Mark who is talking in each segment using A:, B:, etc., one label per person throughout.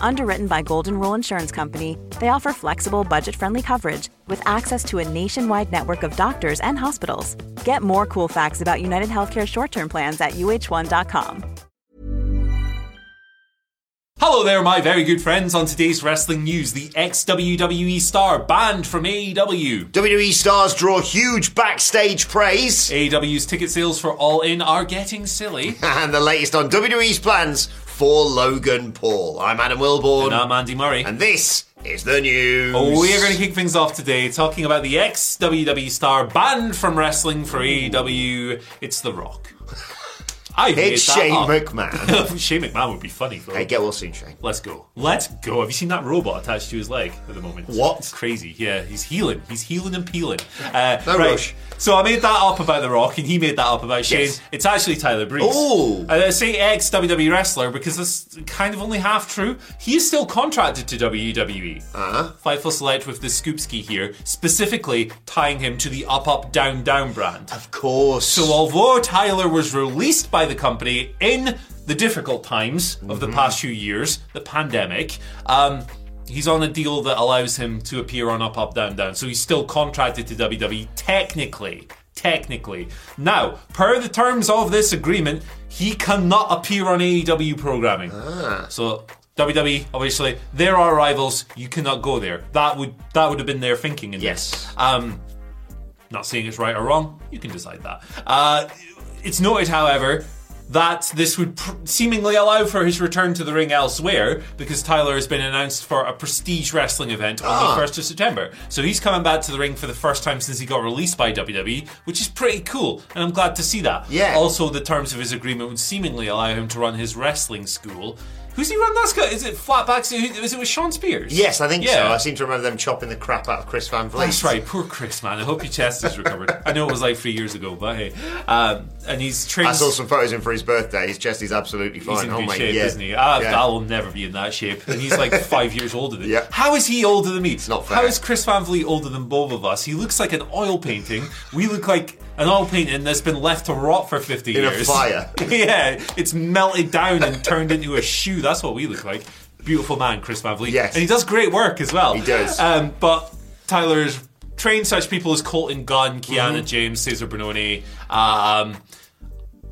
A: Underwritten by Golden Rule Insurance Company, they offer flexible, budget friendly coverage with access to a nationwide network of doctors and hospitals. Get more cool facts about United Healthcare short term plans at uh1.com.
B: Hello there, my very good friends. On today's wrestling news, the ex WWE star banned from AEW.
C: WWE stars draw huge backstage praise.
B: AEW's ticket sales for All In are getting silly.
C: And the latest on WWE's plans for Logan Paul. I'm Adam Wilbourn.
B: And I'm Andy Murray.
C: And this is the news.
B: Oh, we are going to kick things off today talking about the ex WWE star banned from wrestling for AEW. It's The Rock. I
C: It's Shane. McMahon.
B: Shane McMahon would be funny though.
C: hey, get well soon, Shane.
B: Let's go. Let's go. Have you seen that robot attached to his leg at the moment?
C: What?
B: It's crazy. Yeah, he's healing. He's healing and peeling. Uh,
C: No
B: right.
C: rush.
B: So I made that up about The Rock, and he made that up about Shane.
C: Yes.
B: It's actually Tyler Breeze.
C: Ooh.
B: I say ex WWE wrestler because that's kind of only half true. He is still contracted to WWE.
C: Uh-huh.
B: Fightful Select with the Scoopski here, specifically tying him to the Up Up Down Down brand.
C: Of course.
B: So although Tyler was released by the company in the difficult times of the past few years, the pandemic, um, he's on a deal that allows him to appear on Up Up Down Down. So he's still contracted to WWE technically. Technically. Now, per the terms of this agreement, he cannot appear on AEW programming. So WWE, obviously, there are rivals. You cannot go there. That would that would have been their thinking in
C: Yes.
B: this. Um, not saying it's right or wrong. You can decide that. Uh, it's noted, however, that this would pr- seemingly allow for his return to the ring elsewhere because Tyler has been announced for a prestige wrestling event on
C: Ah.
B: the 1st of September. So he's coming back to the ring for the first time since he got released by WWE, which is pretty cool, and I'm glad to see that.
C: Yeah.
B: Also, the terms of his agreement would seemingly allow him to run his wrestling school. Who's he run that school? Is it Flatbacks? Is it with Shawn Spears?
C: Yes, I think
B: Yeah.
C: so. I seem to remember them chopping the crap out of Chris Van Vliet.
B: That's right, poor Chris, man. I hope your chest is recovered. I know it was like three years ago, but hey. Um, and he's trained.
C: I saw some photos him for his birthday. His chest is absolutely fine.
B: He's in
C: oh
B: good
C: my
B: shape,
C: yeah.
B: isn't he? I,
C: Yeah.
B: I will never be in that shape. And he's like five years older than me.
C: Yeah.
B: How is he older than me? It's
C: not fair.
B: How is Chris Van Vliet older than both of us? He looks like an oil painting. We look like an oil painting that's been left to rot for 50
C: In a
B: years.
C: fire.
B: yeah, it's melted down and turned into a shoe. That's what we look like. Beautiful man, Chris Van Vliet.
C: Yes.
B: And he does great work as well.
C: He does.
B: Um, but Tyler's trained such people as Colten Gunn, Kiana
C: Mm-hmm.
B: James, Cesar Bononi. Um,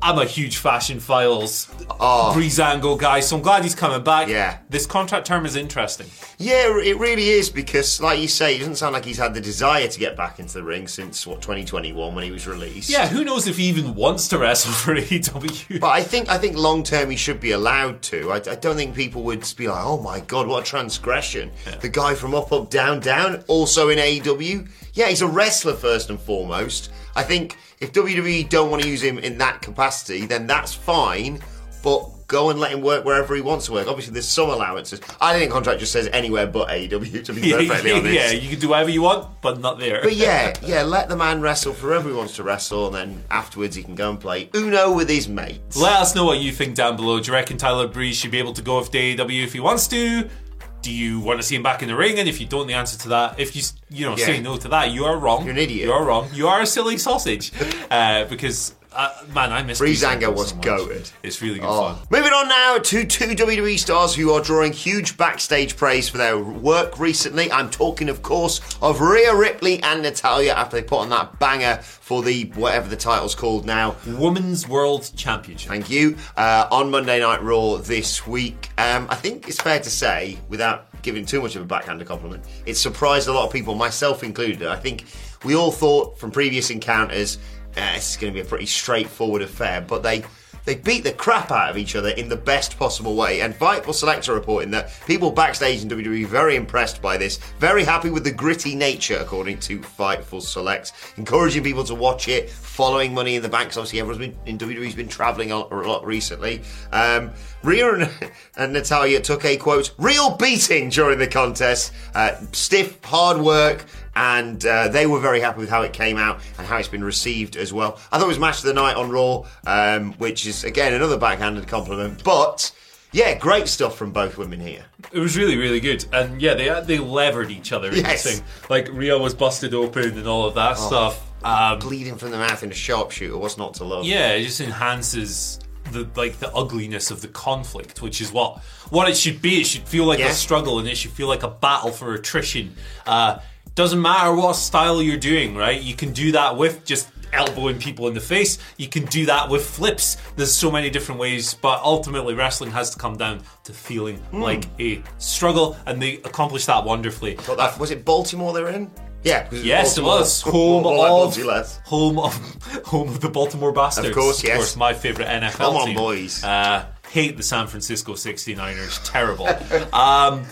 B: I'm a huge Fashion Files
C: Oh.
B: Breezango guy, so I'm glad he's coming back.
C: Yeah.
B: This contract term is interesting.
C: Yeah, it really is because, like you say, it doesn't sound like he's had the desire to get back into the ring since what 2021 when he was released.
B: Yeah, who knows if he even wants to wrestle for AEW?
C: But I think I think long term he should be allowed to. I, I don't think people would be like, "Oh my god, what a transgression!" The guy from Up Up Down Down, also in AEW. Yeah, he's a wrestler first and foremost. I think if WWE don't want to use him in that capacity, then that's fine. But go and let him work wherever he wants to work. Obviously, there's some allowances. I think the contract just says anywhere but AEW. To be
B: yeah,
C: perfectly honest.
B: yeah, you can do whatever you want, but not there.
C: But yeah, yeah, let the man wrestle for he wants to wrestle, and then afterwards he can go and play Uno with his mates.
B: Let us know what you think down below. Do you reckon Tyler Breeze should be able to go with the AEW if he wants to? Do you want to see him back in the ring? And if you don't, the answer to that, if you you know
C: Yeah.
B: say no to that, you are wrong.
C: You're an idiot.
B: You are wrong. You are a silly sausage. uh, because uh, man, I miss
C: Breezango was
B: so
C: goated.
B: It's really good
C: Oh.
B: fun.
C: Moving on now to two WWE stars who are drawing huge backstage praise for their work recently. I'm talking, of course, of Rhea Ripley and Natalya after they put on that banger for the whatever the title's called now.
B: Women's World Championship.
C: Thank you. Uh, on Monday Night Raw this week, um, I think it's fair to say, without giving too much of a backhanded compliment, it surprised a lot of people, myself included. I think we all thought from previous encounters uh, this is going to be a pretty straightforward affair, but they. They beat the crap out of each other in the best possible way. And Fightful Select are reporting that people backstage in WWE very impressed by this, very happy with the gritty nature, according to Fightful Select, encouraging people to watch it, following Money in the Bank. obviously, everyone's been in WWE's been traveling a a lot recently. Um, Rhea and, and Natalya took a quote real beating during the contest, uh, stiff, hard work. And uh, they were very happy with how it came out and how it's been received as well. I thought it was match of the night on Raw, um, which is again another backhanded compliment. But yeah, great stuff from both women here.
B: It was really, really good, and yeah, they they levered each other.
C: Yes.
B: thing. like Rio was busted open and all of that stuff. Um,
C: Bleeding from the mouth in a sharpshooter, what's not to love?
B: yeah, it just enhances the like the ugliness of the conflict, which is what what it should be. It should feel like
C: Yeah.
B: a struggle, and it should feel like a battle for attrition. Uh, doesn't matter what style you're doing, right? You can do that with just elbowing people in the face. You can do that with flips. There's so many different ways, but ultimately, wrestling has to come down to feeling
C: Hmm.
B: like a struggle, and they accomplished that wonderfully.
C: That, was it Baltimore they were in? Yeah.
B: Yes, it was home of home of home of the Baltimore Bastards.
C: Of course, yes.
B: Of course, my favorite NFL
C: Come on,
B: team.
C: boys.
B: Uh, hate the San Francisco 69ers. Terrible. um,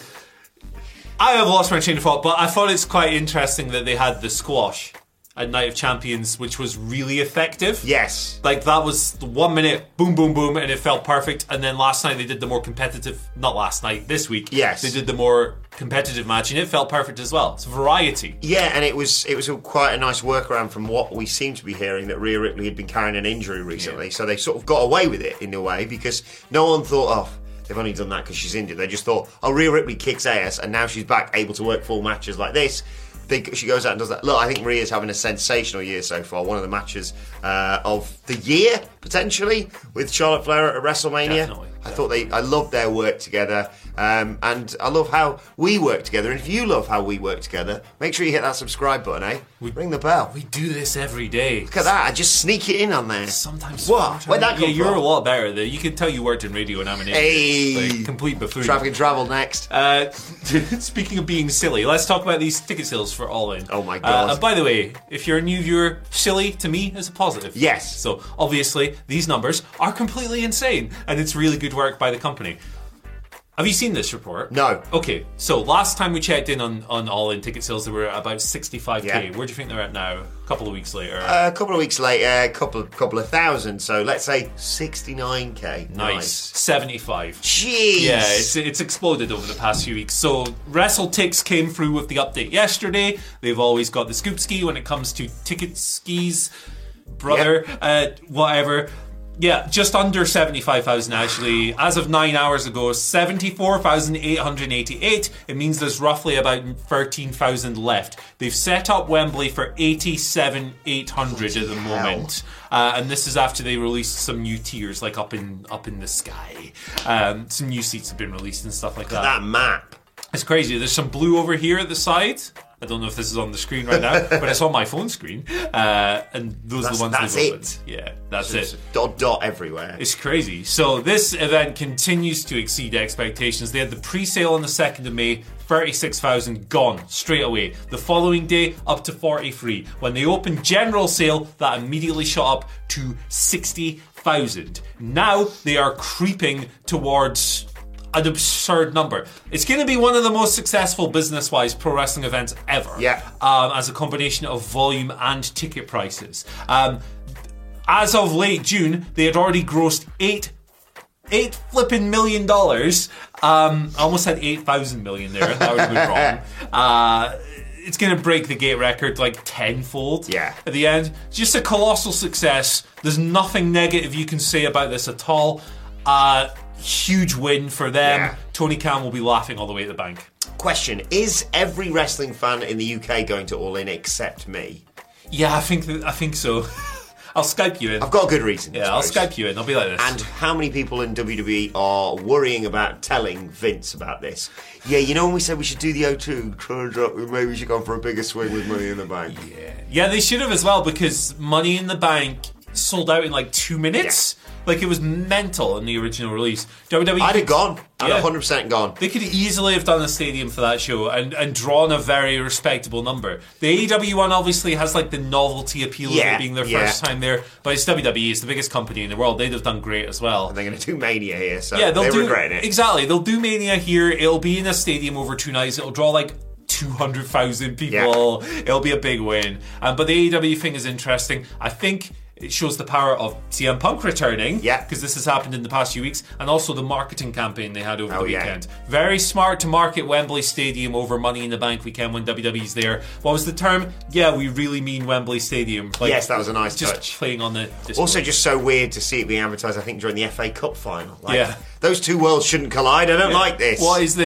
B: I have lost my train of thought, but I thought it's quite interesting that they had the squash at Night of Champions, which was really effective.
C: Yes.
B: Like that was the one minute, boom, boom, boom, and it felt perfect. And then last night they did the more competitive, not last night, this week.
C: Yes.
B: They did the more competitive match, and it felt perfect as well. It's variety.
C: Yeah, and it was it was a, quite a nice workaround from what we seem to be hearing that Rhea Ripley had been carrying an injury recently, so they sort of got away with it in a way because no one thought, oh, they've only done that because she's injured. They just thought, oh, Rhea Ripley kicks ass, and now she's back able to work full matches like this. They, she goes out and does that. Look, I think Rhea's having a sensational year so far. One of the matches uh, of the year potentially with Charlotte Flair at WrestleMania.
B: Definitely.
C: I thought they, I love their work together, um, and I love how we work together. And if you love how we work together, make sure you hit that subscribe button, eh? We, Ring the bell.
B: We do this every day.
C: Look at that! I just sneak it in on there.
B: Sometimes.
C: What? Where'd that
B: yeah,
C: come
B: you're a lot better. Though. You can tell you worked in radio and I'm an idiot.
C: Hey.
B: Like, complete buffoon.
C: Traffic and travel next.
B: Uh, speaking of being silly, let's talk about these ticket sales for All In.
C: Oh my
B: Uh,
C: God.
B: and by the way, if you're a new viewer, silly to me is a positive.
C: Yes.
B: So obviously these numbers are completely insane, and it's really good work by the company. Have you seen this report?
C: No.
B: Okay, so last time we checked in on, on all in ticket sales, they were about 65k.
C: Yeah.
B: Where do you think they're at now? A couple of weeks later.
C: a couple of weeks later, a couple couple of thousand. So let's say sixty-nine k.
B: nice. 75.
C: Jeez.
B: Yeah, it's, it's exploded over the past few weeks. So WrestleTix came through with the update yesterday. They've always got the scoop ski when it comes to ticket skis, brother, uh, whatever. Yeah, just under 75,000 actually. As of nine hours ago, 74,888. It means there's roughly about 13,000 left. They've set up Wembley for 87,800 at the moment. Uh, and this is after they released some new tiers, like up in up in the sky. Um, some new seats have been released and stuff like that.
C: that map.
B: It's crazy. There's some blue over here at the side. I don't know if this is on the screen right now, but it's on my phone screen. Uh, and those are the ones
C: that's
B: they've
C: it.
B: opened. Yeah, that's it.
C: dot dot everywhere.
B: It's crazy. So this event continues to exceed expectations. They had the pre-sale on the 2nd of May, 36,000 gone straight away. The following day, up to 43. When they opened general sale, that immediately shot up to 60,000. Now they are creeping towards an absurd number. It's going to be one of the most successful business-wise pro wrestling events ever.
C: Yeah.
B: Um, as a combination of volume and ticket prices. Um, as of late June, they had already grossed eight eight flipping million dollars. Um, I almost said eight thousand million there. That would have been wrong. Uh, it's going to break the gate record like tenfold.
C: Yeah.
B: At the end, just a colossal success. There's nothing negative you can say about this at all. Uh, huge win for them.
C: Yeah.
B: Tony Khan will be laughing all the way to the bank.
C: Question: Is every wrestling fan in the UK going to All In except me?
B: Yeah, I think that, I think so. I'll Skype you in.
C: I've got a good reason.
B: Yeah, I'll. Skype you in. I'll be like this.
C: And how many people in WWE are worrying about telling Vince about this? Yeah, you know when we said we should do the O2, turns out maybe we should go for a bigger swing with Money in the Bank.
B: Yeah, yeah, they should have as well because Money in the Bank sold out in like two minutes. Like it was mental in the original release. WWE.
C: I'd have gone. I'd
B: Yeah.
C: 100% gone.
B: They could easily have done a stadium for that show and, and drawn a very respectable number. The AEW one obviously has like the novelty appeal of it being their
C: yeah.
B: first time there, but it's WWE, it's the biggest company in the world. They'd have done great as well.
C: And they're going to do Mania here, so
B: Yeah, they'll
C: they're
B: do
C: it.
B: exactly. They'll do Mania here. It'll be in a stadium over two nights. It'll draw like. 200,000 people. It'll be a big win. Um, but the AEW thing is interesting. I think it shows the power of CM Punk returning.
C: Yeah.
B: Because this has happened in the past few weeks. And also the marketing campaign they had over
C: Oh,
B: the
C: yeah.
B: weekend. Very smart to market Wembley Stadium over Money in the Bank weekend when WWE's there. What was the term? Yeah, we really mean Wembley Stadium. Like,
C: Yes, that was a nice
B: just
C: touch.
B: playing on the. display.
C: Also, just so weird to see it being advertised, I think, during the FA Cup final. Like,
B: Yeah.
C: Those two worlds shouldn't collide. I don't like this.
B: What is the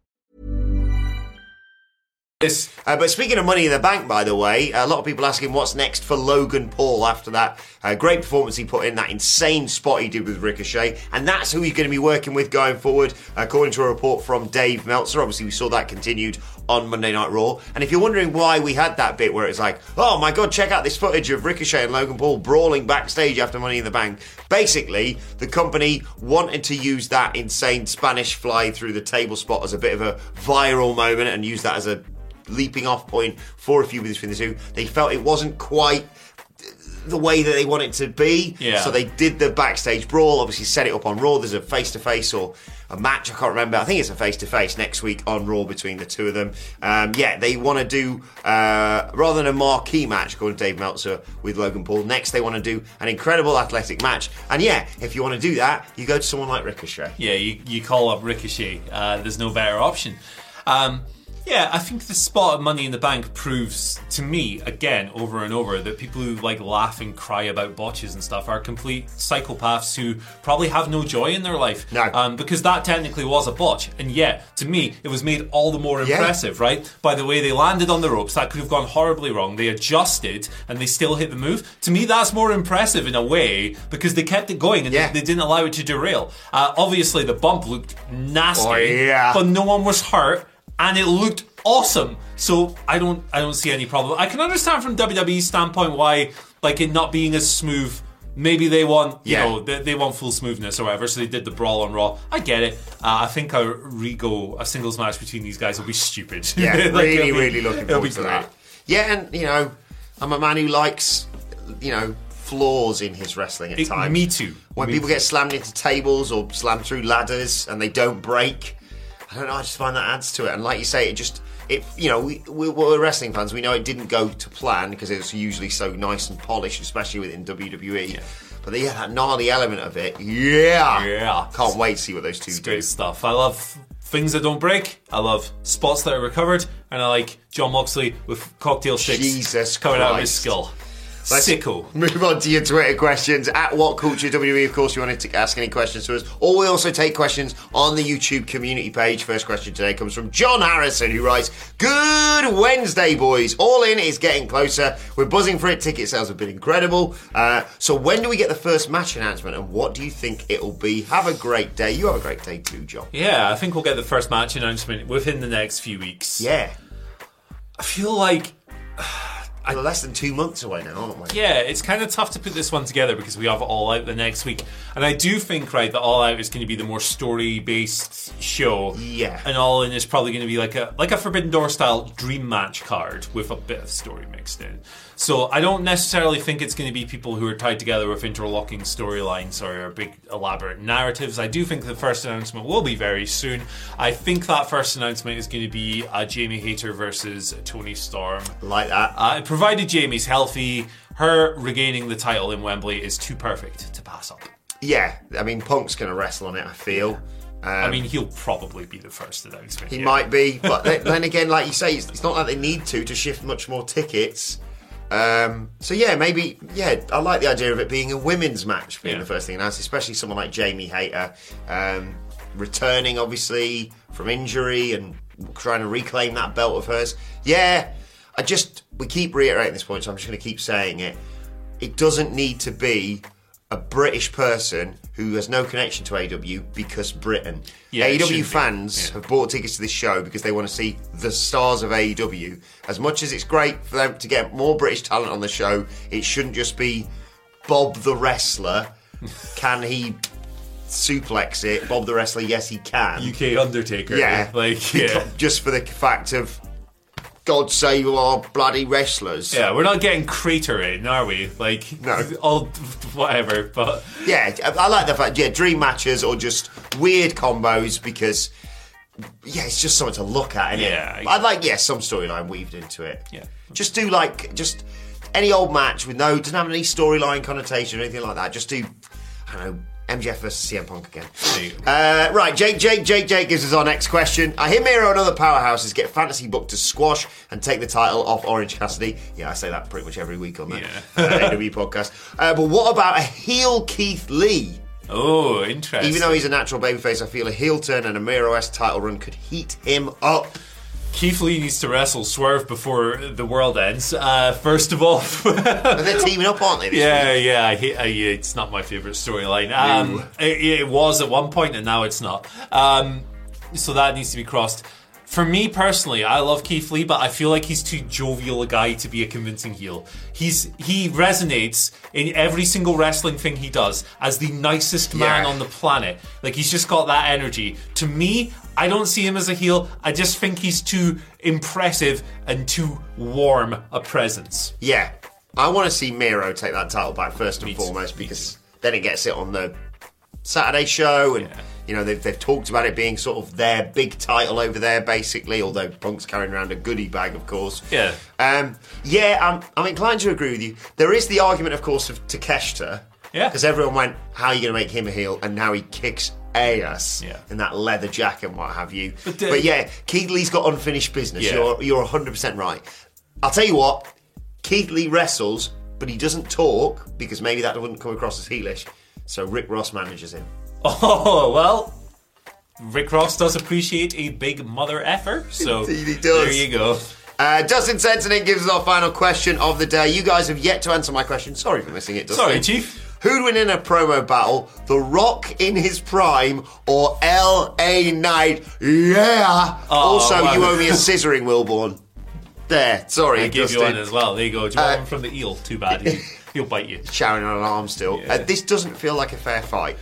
B: This?
C: Uh, but speaking of money in the bank, by the way, a lot of people asking what's next for Logan Paul after that uh, great performance he put in, that insane spot he did with Ricochet, and that's who he's going to be working with going forward, according to a report from Dave Meltzer. Obviously, we saw that continued on Monday Night Raw. And if you're wondering why we had that bit where it's like, oh my god, check out this footage of Ricochet and Logan Paul brawling backstage after Money in the Bank. Basically, the company wanted to use that insane Spanish fly through the table spot as a bit of a viral moment and use that as a leaping off point for a few minutes between the two. They felt it wasn't quite the way that they want it to be.
B: Yeah.
C: So they did the backstage brawl, obviously set it up on Raw. There's a face to face or a match, I can't remember. I think it's a face to face next week on Raw between the two of them. Um, yeah, they want to do, uh, rather than a marquee match, according to Dave Meltzer with Logan Paul, next they want to do an incredible athletic match. And yeah, if you want to do that, you go to someone like Ricochet.
B: Yeah, you, you call up Ricochet. Uh, there's no better option. Um, yeah, I think the spot of Money in the Bank proves to me again over and over that people who like laugh and cry about botches and stuff are complete psychopaths who probably have no joy in their life.
C: No.
B: Um, because that technically was a botch, and yet to me it was made all the more
C: Yeah.
B: impressive, right? By the way they landed on the ropes, that could have gone horribly wrong. They adjusted and they still hit the move. To me, that's more impressive in a way because they kept it going and
C: Yeah.
B: they, they didn't allow it to derail. Uh, obviously, the bump looked nasty,
C: Oh, yeah.
B: but no one was hurt, and it looked awesome. So I don't, I don't see any problem. I can understand from WWE's standpoint why, like, it not being as smooth. Maybe they want, you
C: Yeah.
B: know, they, they want full smoothness or whatever. So they did the brawl on Raw. I get it. Uh, I think a rego, a singles match between these guys will be stupid.
C: Yeah,
B: Like,
C: really,
B: be-
C: really looking forward to that. Yeah, and you know, I'm a man who likes, you know, flaws in his wrestling at
B: It-
C: times.
B: me too.
C: When
B: Me
C: people
B: too.
C: get slammed into tables or slammed through ladders and they don't break, I don't know. I just find that adds to it. And like you say, it just. It, you know, we, we, we're wrestling fans. We know it didn't go to plan because it's usually so nice and polished, especially within WWE. But yeah, that gnarly element of it, yeah,
B: Yeah.
C: Can't wait to see what those two
B: It's
C: do.
B: great stuff. I love things that don't break. I love spots that are recovered, and I like Jon Moxley with cocktail sticks
C: Jesus
B: coming out of his skull.
C: Let's
B: Sicko.
C: Move on to your Twitter questions at What Culture WWE. Of course, you wanted to ask any questions to us, or we also take questions on the YouTube community page. First question today comes from John Harrison, who writes, "Good Wednesday, boys. All in is getting closer. We're buzzing for it. Ticket sales have been incredible. Uh, so when do we get the first match announcement, and what do you think it'll be? Have a great day. You have a great day too, John.
B: Yeah, I think we'll get the first match announcement within the next few weeks.
C: Yeah,
B: I feel like
C: we're less than two months away now, aren't we?
B: Yeah, it's kind of tough to put this one together because we have All Out the next week. And I do think, right, that All Out is going to be the more story based show.
C: Yeah.
B: And All In is probably going to be like a like a Forbidden Door style dream match card with a bit of story mixed in. So I don't necessarily think it's going to be people who are tied together with interlocking storylines or big elaborate narratives. I do think the first announcement will be very soon. I think that first announcement is going to be uh, Jamie Hayter versus Toni Storm.
C: Like that.
B: Uh, provided Jamie's healthy, her regaining the title in Wembley is too perfect to pass up.
C: Yeah, I mean, Punk's going to wrestle on it. I feel. Um,
B: I mean, he'll probably be the first announcement.
C: He
B: yeah.
C: might be, but then, then again, like you say, it's, it's not like they need to to shift much more tickets. Um, so yeah, maybe yeah, I like the idea of it being a women's match being
B: Yeah.
C: the first thing announced, especially someone like Jamie Hayter, um, returning obviously from injury and trying to reclaim that belt of hers. Yeah, I just we keep reiterating this point, so I'm just going to keep saying it. It doesn't need to be a British person who has no connection to AW because Britain.
B: Yeah,
C: AW fans
B: Yeah.
C: have bought tickets to this show because they want to see the stars of AEW. As much as it's great for them to get more British talent on the show, it shouldn't just be Bob the wrestler. can he suplex it? Bob the wrestler, yes, he can.
B: UK Undertaker.
C: yeah,
B: like yeah.
C: just for the fact of God save our bloody wrestlers.
B: Yeah, we're not getting Crater in, are we? Like,
C: No.
B: all whatever. But
C: Yeah, I like the fact. Yeah, dream matches or just weird combos because yeah, it's just something to look at. Isn't
B: Yeah.
C: it? I'd like yeah some storyline weaved into it.
B: Yeah.
C: just do like just any old match with no doesn't have any storyline connotation or anything like that. Just do I don't know. MJF versus CM Punk again.
B: There you go.
C: Uh, right, Jake, Jake, Jake, Jake gives us our next question. I hear Miro and other powerhouses get fantasy booked to squash and take the title off Orange Cassidy. Yeah, I say that pretty much every week on the
B: Yeah.
C: uh, AW podcast. Uh, but what about a heel Keith Lee?
B: oh, interesting.
C: Even though he's a natural babyface, I feel a heel turn and a Miro S title run could heat him up.
B: Keith Lee needs to wrestle Swerve before the world ends. Uh, first of all,
C: they're teaming up, aren't they?
B: Yeah, yeah, I hate, I, it's not my favorite storyline. Um, it, it was at one point, and now it's not. Um, so that needs to be crossed. For me personally, I love Keith Lee, but I feel like he's too jovial a guy to be a convincing heel. He's he resonates in every single wrestling thing he does as the nicest man
C: Yeah.
B: on the planet. Like he's just got that energy. To me, I don't see him as a heel. I just think he's too impressive and too warm a presence.
C: Yeah. I want to see Miro take that title back first and
B: Me
C: foremost
B: me
C: because then it gets it on the Saturday show and. You know, they've, they've talked about it being sort of their big title over there, basically, although Punk's carrying around a goodie bag, of course.
B: Yeah.
C: Um, yeah, I'm, I'm inclined to agree with you. There is the argument, of course, of Takeshita.
B: Yeah.
C: Because everyone went, how are you going to make him a heel? And now he kicks ass
B: Yeah.
C: in that leather jacket and what have you.
B: But,
C: But,
B: uh,
C: yeah, Keith Lee's got unfinished business.
B: Yeah.
C: You're, you're 100% right. I'll tell you what, Keith Lee wrestles, but he doesn't talk because maybe that wouldn't come across as heelish. So Rick Ross manages him.
B: Oh, well, Rick Ross does appreciate a big mother effer, so
C: Indeed he does.
B: there you go.
C: Uh, Dustin Sensinik gives us our final question of the day. You guys have yet to answer my question. Sorry for missing it, Dustin.
B: Sorry, Chief.
C: Who'd win in a promo battle? The Rock in his prime or L.A. Knight? Yeah. also,
B: Oh, wow.
C: you owe me a scissoring, Wilbourn. There. Sorry,
B: I give
C: Dustin.
B: you one as well. There you go. Do you want
C: Uh,
B: one from the eel? Too bad. He- He'll bite you.
C: Shouting on an arm still.
B: Yeah.
C: Uh, this doesn't feel like a fair fight.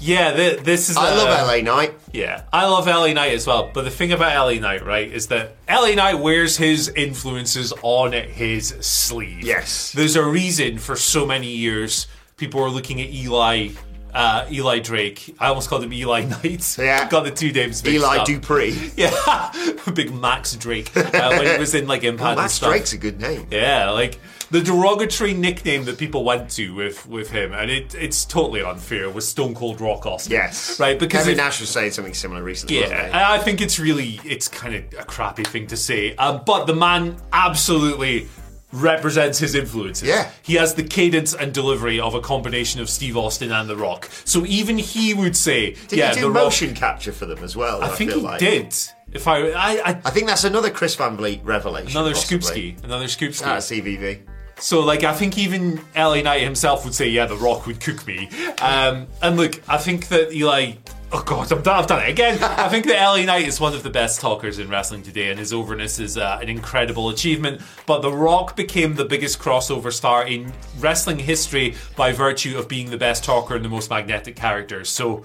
B: Yeah, th- this is.
C: I
B: uh,
C: love L.A. Knight.
B: Yeah, I love LA Knight as well. But the thing about LA Knight, right, is that LA Knight wears his influences on his sleeve.
C: Yes.
B: There's a reason for so many years people were looking at Eli. Uh, Eli Drake. I almost called him Eli Knight.
C: Yeah.
B: Got the two names mixed
C: Eli
B: up.
C: Dupree.
B: Yeah, big Max Drake uh, when he was in like Impact and
C: Max. Drake's a good name.
B: Yeah, like the derogatory nickname that people went to with with him, and it it's totally unfair. Was Stone Cold Rock Austin?
C: Yes.
B: right. Because
C: Kevin
B: if-
C: Nash was saying something similar recently.
B: yeah? I think it's really it's kind of a crappy thing to say, um, but the man absolutely represents his influences.
C: Yeah.
B: He has the cadence and delivery of a combination of Steve Austin and The Rock. So even he would say,
C: Did
B: yeah,
C: he do
B: The Rock.
C: motion capture for them as well?
B: I think
C: feel
B: he
C: like.
B: did. If I, I, I
C: I think that's another Chris Van Vliet revelation.
B: another
C: possibly.
B: Scoopski, another Scoopski.
C: Ah, CVV.
B: So, like, I think even LA Knight himself would say, yeah, The Rock would cook me. Um, and look, I think that Eli. Oh, God, I've done, I've done it again. I think that LA Knight is one of the best talkers in wrestling today, and his overness is uh, an incredible achievement. But The Rock became the biggest crossover star in wrestling history by virtue of being the best talker and the most magnetic character. So,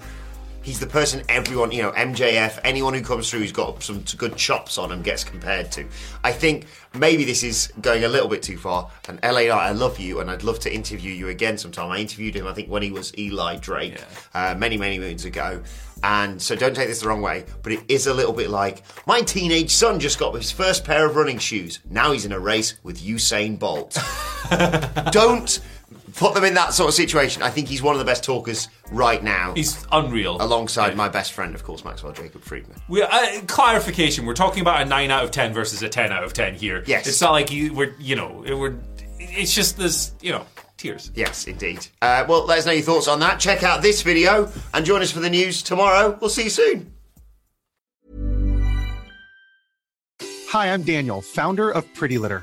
C: He's the person everyone, you know, MJF, anyone who comes through who's got some good chops on him gets compared to. I think maybe this is going a little bit too far. And LA Knight, I love you, and I'd love to interview you again sometime. I interviewed him, I think, when he was Eli Drake uh, many, many moons ago. And so don't take this the wrong way, but it is a little bit like my teenage son just got his first pair of running shoes. Now he's in a race with Usain Bolt. don't put them in that sort of situation. I think he's one of the best talkers right now.
B: he's unreal.
C: alongside my best friend, of course, Maxwell Jacob Friedman.
B: We, uh, clarification: We're talking about a nine out of ten versus a ten out of ten here.
C: Yes.
B: it's not like you, we're, you know, it, we're. It's just this, you know, tears.
C: Yes, indeed. Uh, well, let us know your thoughts on that. Check out this video and join us for the news tomorrow. We'll see you soon.
D: Hi, I'm Daniel, founder of Pretty Litter.